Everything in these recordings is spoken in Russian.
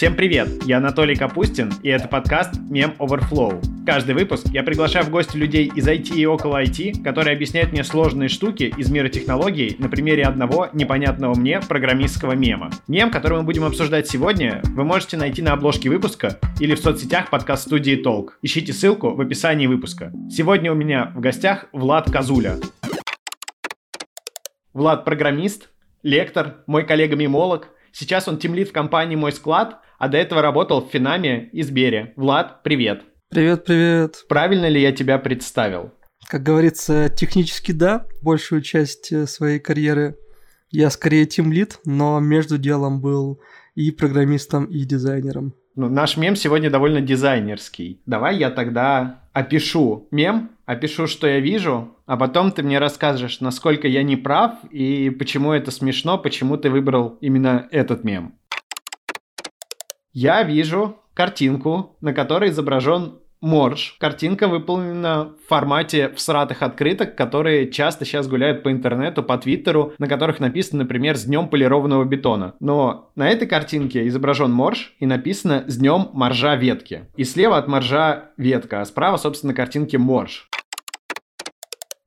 Всем привет, я Анатолий Капустин, и это подкаст Мем Overflow. Каждый выпуск я приглашаю в гости людей из IT и около IT, которые объясняют мне сложные штуки из мира технологий на примере одного непонятного мне программистского мема. Мем, который мы будем обсуждать сегодня, вы можете найти на обложке выпуска или в соцсетях подкаст-студии Толк. Ищите ссылку в описании выпуска. Сегодня у меня в гостях Влад Казуля. Влад программист, лектор, мой коллега-мемолог – Сейчас он тимлит в компании «Мой склад», а до этого работал в Финаме и Сбере. Влад, привет. Привет, привет. Правильно ли я тебя представил? Как говорится, технически да. Большую часть э, своей карьеры я скорее тимлит, но между делом был и программистом, и дизайнером. Ну, наш мем сегодня довольно дизайнерский. Давай я тогда опишу мем, опишу, что я вижу, а потом ты мне расскажешь, насколько я не прав и почему это смешно, почему ты выбрал именно этот мем. Я вижу картинку, на которой изображен Морж. Картинка выполнена в формате всратых открыток, которые часто сейчас гуляют по интернету, по твиттеру, на которых написано, например, «С днем полированного бетона». Но на этой картинке изображен морж и написано «С днем моржа ветки». И слева от моржа ветка, а справа, собственно, картинки морж.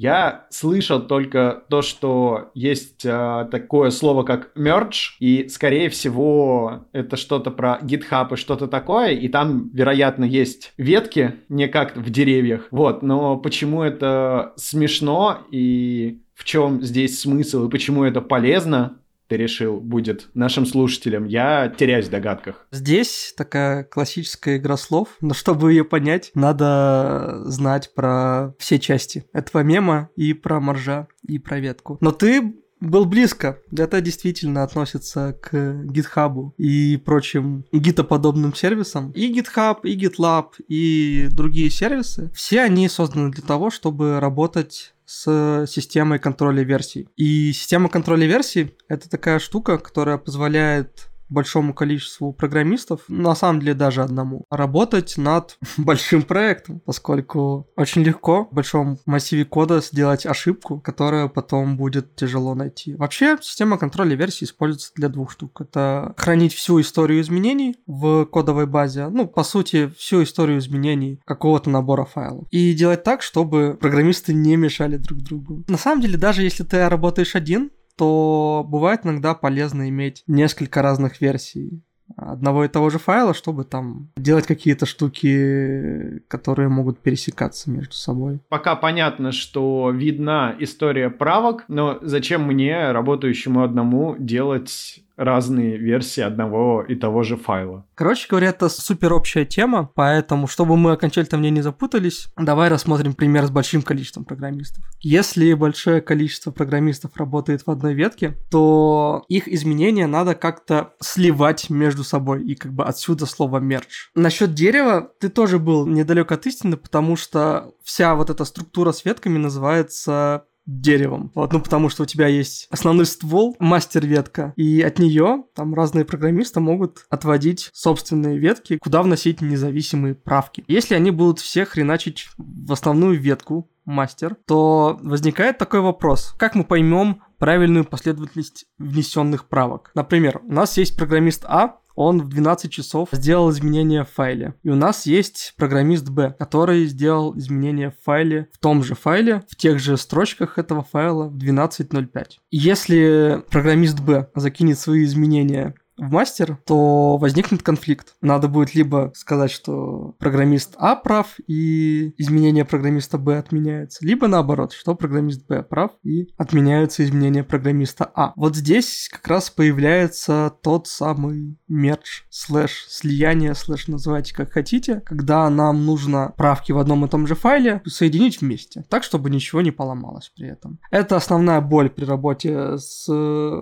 Я слышал только то, что есть э, такое слово, как merge, и, скорее всего, это что-то про GitHub и что-то такое, и там, вероятно, есть ветки, не как в деревьях. Вот, но почему это смешно и в чем здесь смысл и почему это полезно, ты решил, будет нашим слушателям. Я теряюсь в догадках. Здесь такая классическая игра слов, но чтобы ее понять, надо знать про все части этого мема и про моржа, и про ветку. Но ты был близко. Это действительно относится к GitHub и прочим гитоподобным сервисам. И GitHub, и GitLab, и другие сервисы, все они созданы для того, чтобы работать с системой контроля версий. И система контроля версий — это такая штука, которая позволяет большому количеству программистов, на самом деле даже одному, работать над большим проектом, поскольку очень легко в большом массиве кода сделать ошибку, которую потом будет тяжело найти. Вообще, система контроля версий используется для двух штук. Это хранить всю историю изменений в кодовой базе, ну, по сути, всю историю изменений какого-то набора файлов. И делать так, чтобы программисты не мешали друг другу. На самом деле, даже если ты работаешь один, то бывает иногда полезно иметь несколько разных версий одного и того же файла, чтобы там делать какие-то штуки, которые могут пересекаться между собой. Пока понятно, что видна история правок, но зачем мне, работающему одному, делать разные версии одного и того же файла. Короче говоря, это супер общая тема, поэтому, чтобы мы окончательно в ней не запутались, давай рассмотрим пример с большим количеством программистов. Если большое количество программистов работает в одной ветке, то их изменения надо как-то сливать между собой, и как бы отсюда слово merge. Насчет дерева ты тоже был недалек от истины, потому что вся вот эта структура с ветками называется деревом. Вот, ну потому что у тебя есть основной ствол, мастер-ветка, и от нее там разные программисты могут отводить собственные ветки, куда вносить независимые правки. Если они будут все хреначить в основную ветку, мастер, то возникает такой вопрос. Как мы поймем правильную последовательность внесенных правок? Например, у нас есть программист А, он в 12 часов сделал изменения в файле. И у нас есть программист B, который сделал изменения в файле, в том же файле, в тех же строчках этого файла в 12.05. Если программист B закинет свои изменения в мастер, то возникнет конфликт. Надо будет либо сказать, что программист А прав и изменения программиста Б отменяются, либо наоборот, что программист Б прав и отменяются изменения программиста А. Вот здесь как раз появляется тот самый merge, слэш, слияние, слэш, называйте как хотите, когда нам нужно правки в одном и том же файле соединить вместе, так, чтобы ничего не поломалось при этом. Это основная боль при работе с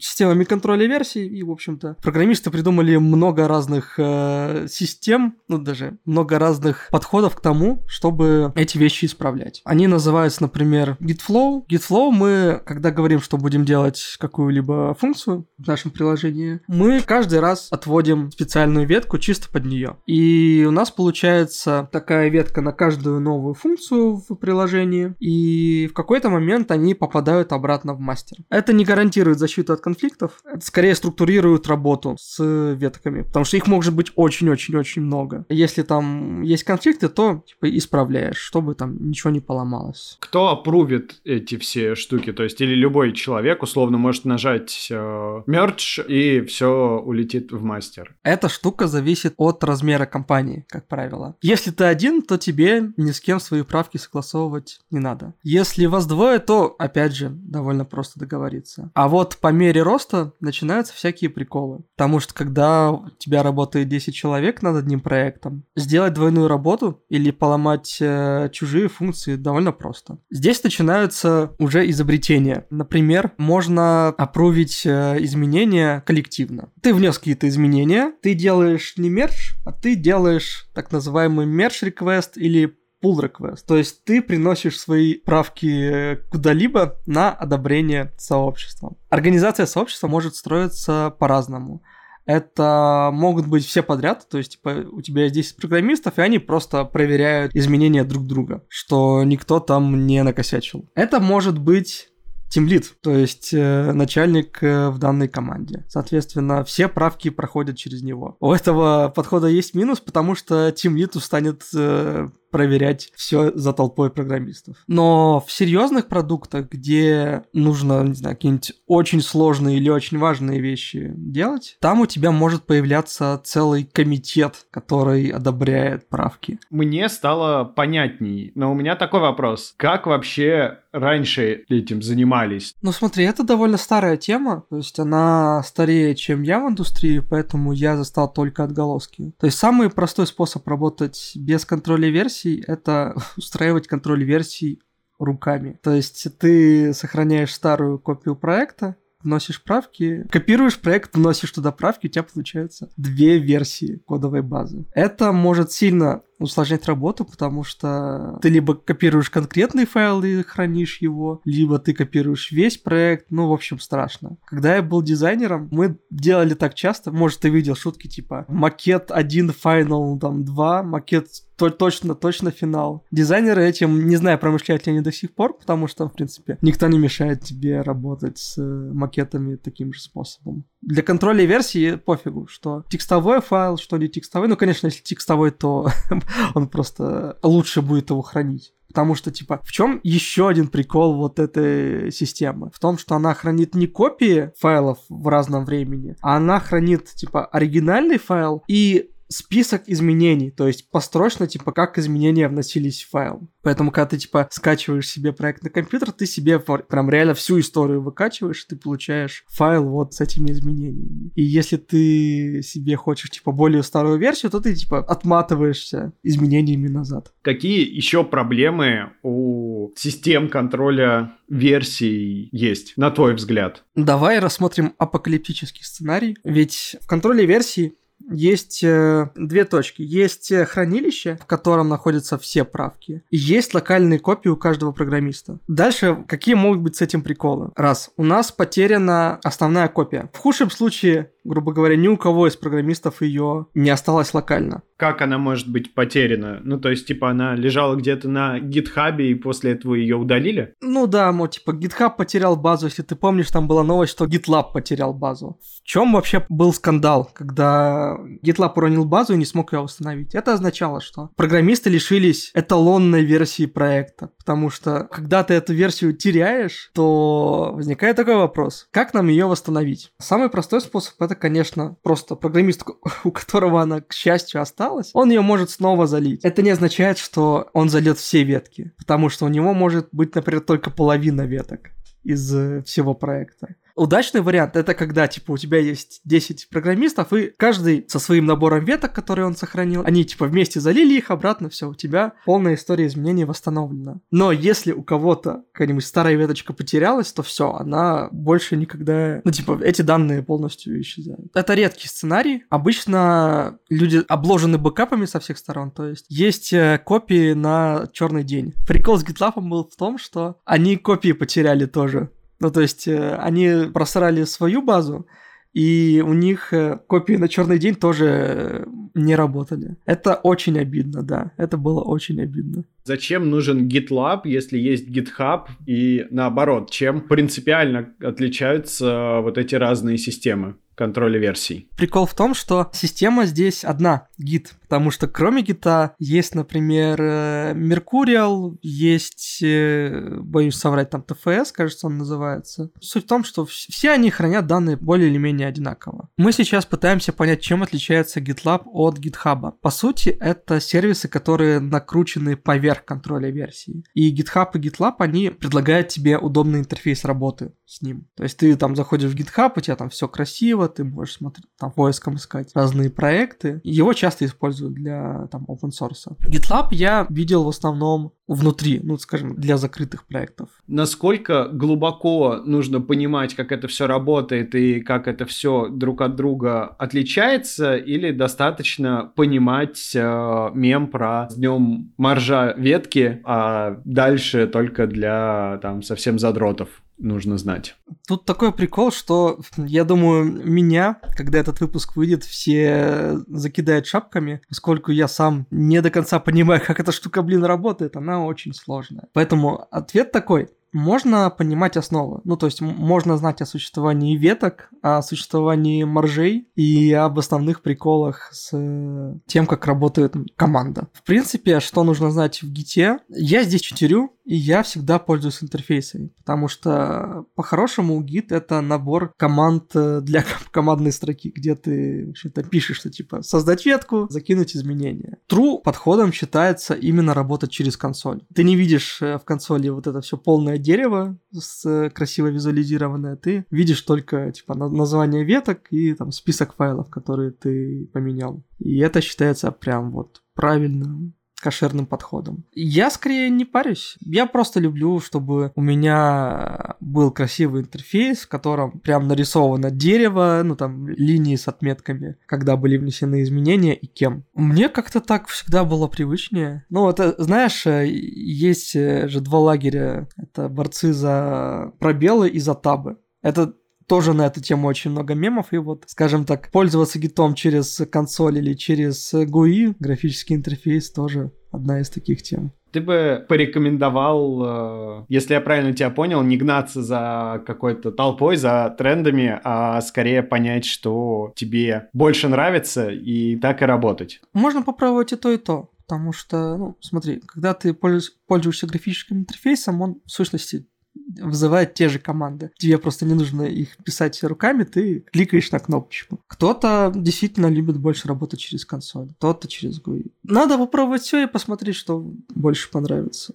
системами контроля версий и, в общем-то, программистом программисты придумали много разных э, систем, ну даже много разных подходов к тому, чтобы эти вещи исправлять. Они называются, например, GitFlow. GitFlow мы, когда говорим, что будем делать какую-либо функцию в нашем приложении, мы каждый раз отводим специальную ветку чисто под нее. И у нас получается такая ветка на каждую новую функцию в приложении, и в какой-то момент они попадают обратно в мастер. Это не гарантирует защиту от конфликтов, это скорее структурирует работу сразу с ветками, потому что их может быть очень-очень-очень много. Если там есть конфликты, то типа исправляешь, чтобы там ничего не поломалось. Кто опрувит эти все штуки? То есть или любой человек условно может нажать э, мерч и все улетит в мастер? Эта штука зависит от размера компании, как правило. Если ты один, то тебе ни с кем свои правки согласовывать не надо. Если вас двое, то, опять же, довольно просто договориться. А вот по мере роста начинаются всякие приколы. Потому что когда у тебя работает 10 человек над одним проектом, сделать двойную работу или поломать э, чужие функции довольно просто. Здесь начинаются уже изобретения. Например, можно опровить э, изменения коллективно. Ты внес какие-то изменения, ты делаешь не мерч, а ты делаешь так называемый мерч request или pull request. То есть ты приносишь свои правки куда-либо на одобрение сообщества. Организация сообщества может строиться по-разному. Это могут быть все подряд, то есть типа, у тебя есть 10 программистов, и они просто проверяют изменения друг друга, что никто там не накосячил. Это может быть тимлит, то есть э, начальник э, в данной команде. Соответственно, все правки проходят через него. У этого подхода есть минус, потому что тимлит устанет э, проверять все за толпой программистов. Но в серьезных продуктах, где нужно, не знаю, какие-нибудь очень сложные или очень важные вещи делать, там у тебя может появляться целый комитет, который одобряет правки. Мне стало понятней, но у меня такой вопрос. Как вообще раньше этим занимались? Ну смотри, это довольно старая тема, то есть она старее, чем я в индустрии, поэтому я застал только отголоски. То есть самый простой способ работать без контроля версий версий — это устраивать контроль версий руками. То есть ты сохраняешь старую копию проекта, вносишь правки, копируешь проект, вносишь туда правки, у тебя получается две версии кодовой базы. Это может сильно усложнять работу, потому что ты либо копируешь конкретный файл и хранишь его, либо ты копируешь весь проект. Ну, в общем, страшно. Когда я был дизайнером, мы делали так часто. Может, ты видел шутки типа макет 1, final там 2, макет то точно, точно финал. Дизайнеры этим, не знаю, промышляют ли они до сих пор, потому что, в принципе, никто не мешает тебе работать с макетами таким же способом. Для контроля версии пофигу, что текстовой файл, что не текстовой. Ну, конечно, если текстовой, то он просто лучше будет его хранить. Потому что, типа, в чем еще один прикол вот этой системы? В том, что она хранит не копии файлов в разном времени, а она хранит, типа, оригинальный файл и список изменений, то есть построчно, типа, как изменения вносились в файл. Поэтому, когда ты, типа, скачиваешь себе проект на компьютер, ты себе прям реально всю историю выкачиваешь, и ты получаешь файл вот с этими изменениями. И если ты себе хочешь, типа, более старую версию, то ты, типа, отматываешься изменениями назад. Какие еще проблемы у систем контроля версий есть, на твой взгляд? Давай рассмотрим апокалиптический сценарий. Ведь в контроле версий есть э, две точки. Есть э, хранилище, в котором находятся все правки, и есть локальные копии у каждого программиста. Дальше, какие могут быть с этим приколы? Раз, у нас потеряна основная копия. В худшем случае грубо говоря, ни у кого из программистов ее не осталось локально. Как она может быть потеряна? Ну, то есть, типа, она лежала где-то на гитхабе, и после этого ее удалили? Ну да, мол, типа, GitHub потерял базу. Если ты помнишь, там была новость, что GitLab потерял базу. В чем вообще был скандал, когда GitLab уронил базу и не смог ее восстановить? Это означало, что программисты лишились эталонной версии проекта. Потому что, когда ты эту версию теряешь, то возникает такой вопрос. Как нам ее восстановить? Самый простой способ это это, конечно, просто программист, у которого она, к счастью, осталась, он ее может снова залить. Это не означает, что он зальет все ветки, потому что у него может быть, например, только половина веток из э, всего проекта. Удачный вариант это когда, типа, у тебя есть 10 программистов, и каждый со своим набором веток, которые он сохранил, они, типа, вместе залили их обратно, все, у тебя полная история изменений восстановлена. Но если у кого-то какая-нибудь старая веточка потерялась, то все, она больше никогда... Ну, типа, эти данные полностью исчезают. Это редкий сценарий. Обычно люди обложены бэкапами со всех сторон, то есть есть э, копии на черный день. Прикол с GitLab был в том, что они копии потеряли тоже. Ну, то есть э, они просрали свою базу, и у них э, копии на черный день тоже не работали. Это очень обидно, да. Это было очень обидно. Зачем нужен GitLab, если есть GitHub и наоборот? Чем принципиально отличаются вот эти разные системы? Контроля версий. Прикол в том, что система здесь одна, Git, потому что кроме Git есть, например, э, Mercurial, есть, э, боюсь соврать, там TFS, кажется, он называется. Суть в том, что все они хранят данные более или менее одинаково. Мы сейчас пытаемся понять, чем отличается GitLab от GitHub. По сути, это сервисы, которые накручены поверх контроля версии. И GitHub и GitLab, они предлагают тебе удобный интерфейс работы с ним. То есть ты там заходишь в GitHub, у тебя там все красиво, ты можешь смотреть, там, поиском искать разные проекты. Его часто используют для там open source. GitLab я видел в основном внутри, ну, скажем, для закрытых проектов. Насколько глубоко нужно понимать, как это все работает и как это все друг от друга отличается, или достаточно понимать э, мем про днем маржа ветки, а дальше только для там совсем задротов? Нужно знать. Тут такой прикол, что я думаю, меня, когда этот выпуск выйдет, все закидают шапками, поскольку я сам не до конца понимаю, как эта штука, блин, работает, она очень сложная. Поэтому ответ такой можно понимать основы. Ну, то есть можно знать о существовании веток, о существовании моржей и об основных приколах с э, тем, как работает команда. В принципе, что нужно знать в гите? Я здесь читерю, и я всегда пользуюсь интерфейсами, потому что по-хорошему гит это набор команд э, для командной строки, где ты вообще-то пишешь, что типа создать ветку, закинуть изменения. True подходом считается именно работать через консоль. Ты не видишь э, в консоли вот это все полное дерево с э, красиво визуализированное, ты видишь только типа название веток и там список файлов, которые ты поменял. И это считается прям вот правильно кошерным подходом. Я скорее не парюсь. Я просто люблю, чтобы у меня был красивый интерфейс, в котором прям нарисовано дерево, ну там линии с отметками, когда были внесены изменения и кем. Мне как-то так всегда было привычнее. Ну вот, знаешь, э, есть э, же два лагеря. Это борцы за пробелы и за табы. Это тоже на эту тему очень много мемов, и вот, скажем так, пользоваться гитом через консоль или через GUI, графический интерфейс, тоже одна из таких тем. Ты бы порекомендовал, э, если я правильно тебя понял, не гнаться за какой-то толпой, за трендами, а скорее понять, что тебе больше нравится, и так и работать. Можно попробовать и то, и то. Потому что, ну, смотри, когда ты пользуешься графическим интерфейсом, он в сущности вызывает те же команды. Тебе просто не нужно их писать руками, ты кликаешь на кнопочку. Кто-то действительно любит больше работать через консоль, кто-то через GUI. Надо попробовать все и посмотреть, что больше понравится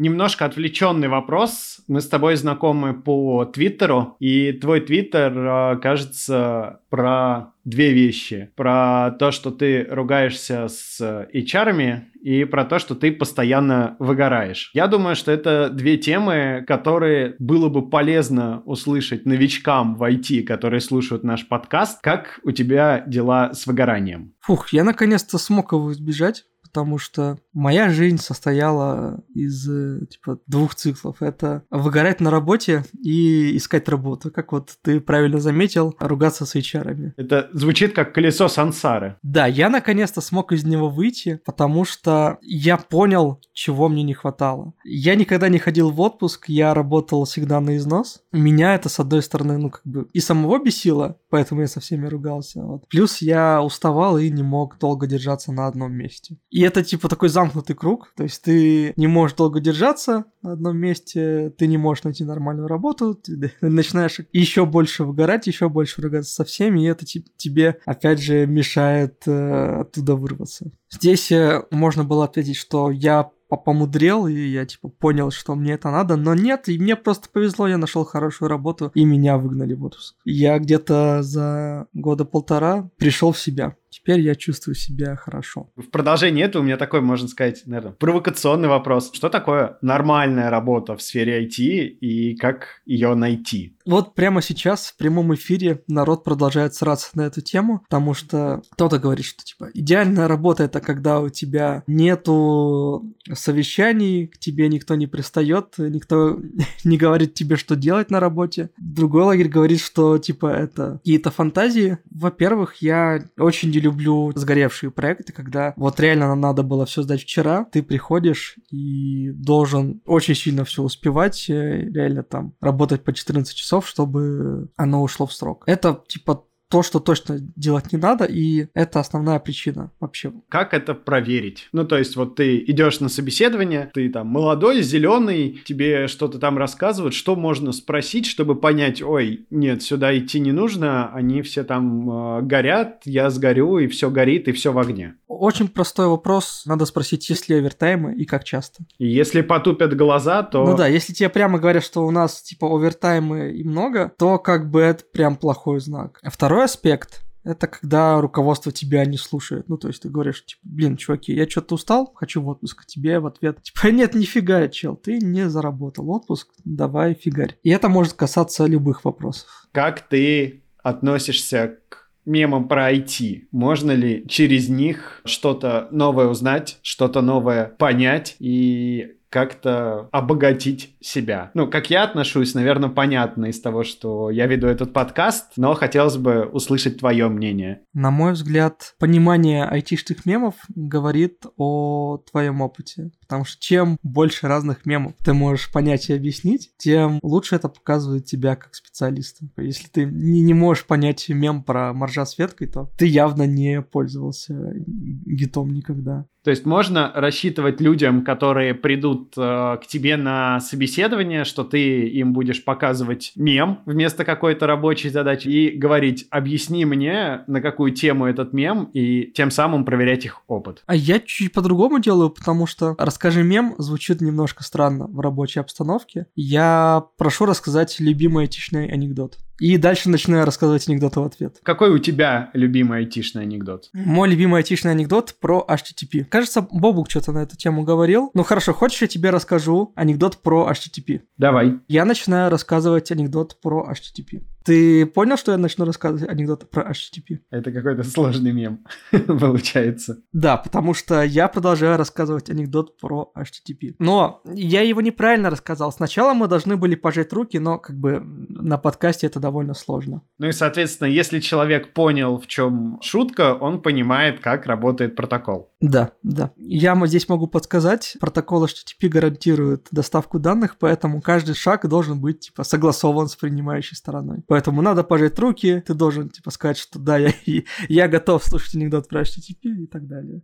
немножко отвлеченный вопрос. Мы с тобой знакомы по Твиттеру, и твой Твиттер, а, кажется, про две вещи. Про то, что ты ругаешься с HR, и про то, что ты постоянно выгораешь. Я думаю, что это две темы, которые было бы полезно услышать новичкам в IT, которые слушают наш подкаст. Как у тебя дела с выгоранием? Фух, я наконец-то смог его избежать потому что моя жизнь состояла из э, типа двух циклов. Это выгорать на работе и искать работу. Как вот ты правильно заметил, ругаться с HR. Это звучит как колесо сансары. Да, я наконец-то смог из него выйти, потому что я понял, чего мне не хватало. Я никогда не ходил в отпуск, я работал всегда на износ. Меня это, с одной стороны, ну как бы и самого бесило, поэтому я со всеми ругался. Вот. Плюс я уставал и не мог долго держаться на одном месте. И и это типа такой замкнутый круг, то есть ты не можешь долго держаться на одном месте, ты не можешь найти нормальную работу, ты начинаешь еще больше выгорать, еще больше ругаться со всеми, и это тебе опять же мешает э, оттуда вырваться. Здесь э, можно было ответить, что я помудрел, и я, типа, понял, что мне это надо, но нет, и мне просто повезло, я нашел хорошую работу, и меня выгнали в отпуск. Я где-то за года полтора пришел в себя. Теперь я чувствую себя хорошо. В продолжении этого у меня такой, можно сказать, наверное, провокационный вопрос. Что такое нормальная работа в сфере IT и как ее найти? Вот прямо сейчас в прямом эфире народ продолжает сраться на эту тему, потому что кто-то говорит, что типа идеальная работа это когда у тебя нету совещаний, к тебе никто не пристает, никто не говорит тебе, что делать на работе. Другой лагерь говорит, что типа это какие-то фантазии. Во-первых, я очень люблю сгоревшие проекты, когда вот реально нам надо было все сдать вчера, ты приходишь и должен очень сильно все успевать, э, реально там работать по 14 часов, чтобы оно ушло в срок. Это типа то, что точно делать не надо, и это основная причина вообще. Как это проверить? Ну, то есть, вот ты идешь на собеседование, ты там молодой, зеленый, тебе что-то там рассказывают, что можно спросить, чтобы понять, ой, нет, сюда идти не нужно, они все там э, горят, я сгорю, и все горит, и все в огне. Очень простой вопрос, надо спросить, есть ли овертаймы и как часто. И если потупят глаза, то... Ну да, если тебе прямо говорят, что у нас типа овертаймы и много, то как бы это прям плохой знак. А второй аспект это когда руководство тебя не слушает. Ну, то есть ты говоришь, типа, блин, чуваки, я что-то устал, хочу в отпуск. А тебе в ответ, типа, нет, нифига, чел, ты не заработал отпуск, давай фигарь. И это может касаться любых вопросов. Как ты относишься к мемам про IT? Можно ли через них что-то новое узнать, что-то новое понять и как-то обогатить себя. Ну, как я отношусь, наверное, понятно из того, что я веду этот подкаст, но хотелось бы услышать твое мнение. На мой взгляд, понимание айтишных мемов говорит о твоем опыте. Потому что чем больше разных мемов ты можешь понять и объяснить, тем лучше это показывает тебя как специалиста. Если ты не, не можешь понять мем про моржа с веткой, то ты явно не пользовался гитом никогда. То есть можно рассчитывать людям, которые придут э, к тебе на собеседование, что ты им будешь показывать мем вместо какой-то рабочей задачи и говорить, объясни мне, на какую тему этот мем, и тем самым проверять их опыт. А я чуть-чуть по-другому делаю, потому что «расскажи мем» звучит немножко странно в рабочей обстановке. Я прошу рассказать любимый айтишный анекдот. И дальше начинаю рассказывать анекдоты в ответ. Какой у тебя любимый айтишный анекдот? Мой любимый айтишный анекдот про HTTP. Кажется, Бобук что-то на эту тему говорил. Ну хорошо, хочешь, я тебе расскажу анекдот про HTTP? Давай. Я начинаю рассказывать анекдот про HTTP. Ты понял, что я начну рассказывать анекдоты про HTTP? Это какой-то сложный мем, получается. Да, потому что я продолжаю рассказывать анекдот про HTTP. Но я его неправильно рассказал. Сначала мы должны были пожать руки, но как бы на подкасте это довольно сложно. Ну и, соответственно, если человек понял, в чем шутка, он понимает, как работает протокол. Да, да. Я здесь могу подсказать. Протокол HTTP гарантирует доставку данных, поэтому каждый шаг должен быть типа согласован с принимающей стороной. Поэтому надо пожать руки, ты должен типа сказать, что да, я, я готов слушать анекдот про HTTP и так далее.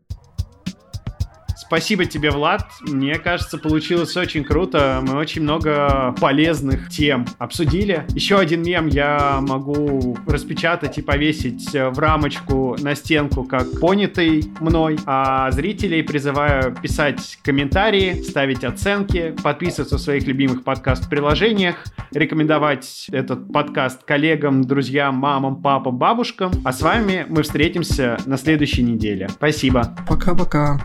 Спасибо тебе, Влад. Мне кажется, получилось очень круто. Мы очень много полезных тем обсудили. Еще один мем я могу распечатать и повесить в рамочку на стенку, как понятый мной. А зрителей призываю писать комментарии, ставить оценки, подписываться в своих любимых подкаст-приложениях, рекомендовать этот подкаст коллегам, друзьям, мамам, папам, бабушкам. А с вами мы встретимся на следующей неделе. Спасибо. Пока-пока.